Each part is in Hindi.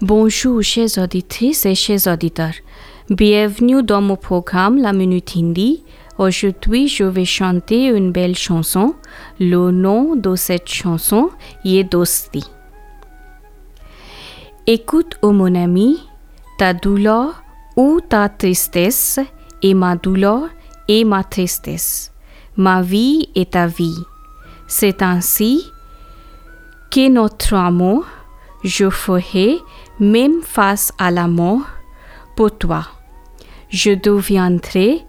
Bonjour chers auditrices et chers auditeurs. Bienvenue dans mon programme La Minute Hindi. Aujourd'hui, je vais chanter une belle chanson. Le nom de cette chanson est Dosti. Écoute, mon ami, ta douleur ou ta tristesse et ma douleur et ma tristesse. Ma vie est ta vie. C'est ainsi que notre amour, je ferai même face à la mort pour toi. Je deviendrai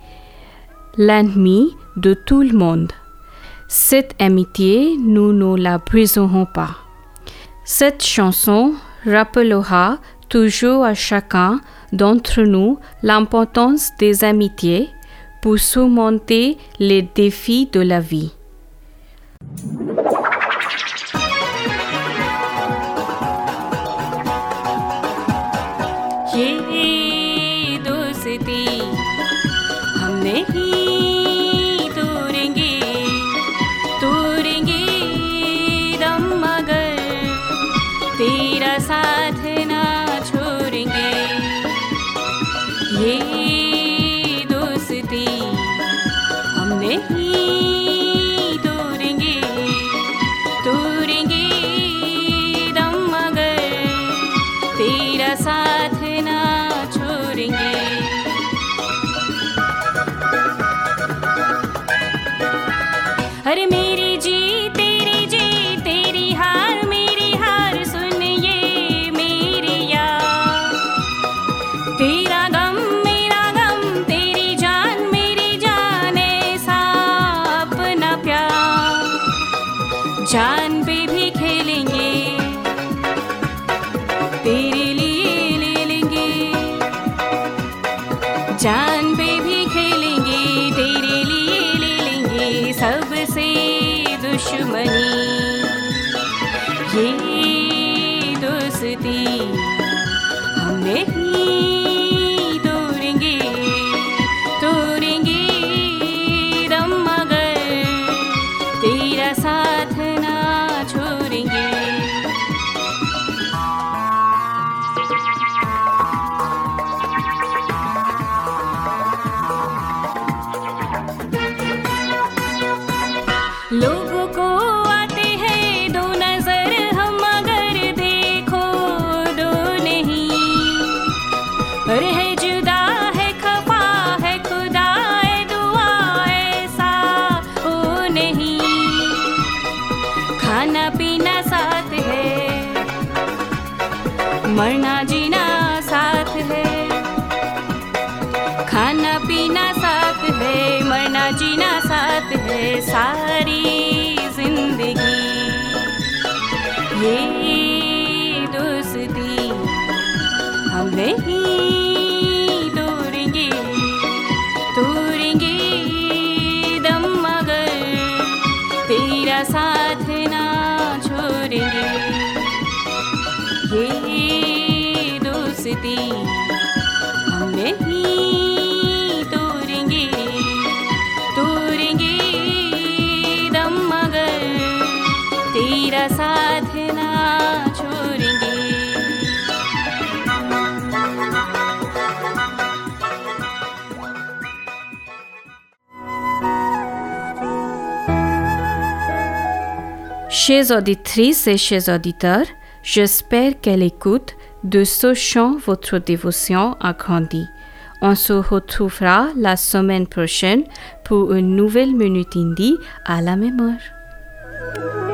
l'ennemi de tout le monde. Cette amitié, nous ne la briserons pas. Cette chanson rappellera toujours à chacun d'entre nous l'importance des amitiés pour surmonter les défis de la vie. ये दोस्ती। हम नहीं तोड़ेंगे तोड़ेंगे दम मगर। तेरा साथ ना छोड़ेंगे। ये दोस्ती हम नहीं अरे मेरी जी तेरी जी तेरी हार, मेरी हार, सुन ये मेरी यार तेरा गम, मेरा गम, तेरी जान, मेरी जान ऐसा अपना प्यार। जान पे भी खेलेंगे, तेरे दुश्मनी ये दोस्ती हम नहीं तोड़ेंगे तोड़ेंगे दम मगर। तेरा साथ मरना जीना साथ है। खाना पीना साथ है, मरना जीना साथ है, सारी ज़िंदगी। ये दोस्ती हम नहीं तोड़ेंगे दोस्ती हम नहीं तोड़ेंगे तोड़ेंगे दम मगर तेरा साथ ना छोड़ेंगे Chers auditrices et chers auditeurs, j'espère qu'à l'écoute de ce chant, votre dévotion a grandi. On se retrouvera la semaine prochaine pour une nouvelle Minute Indie à la heure.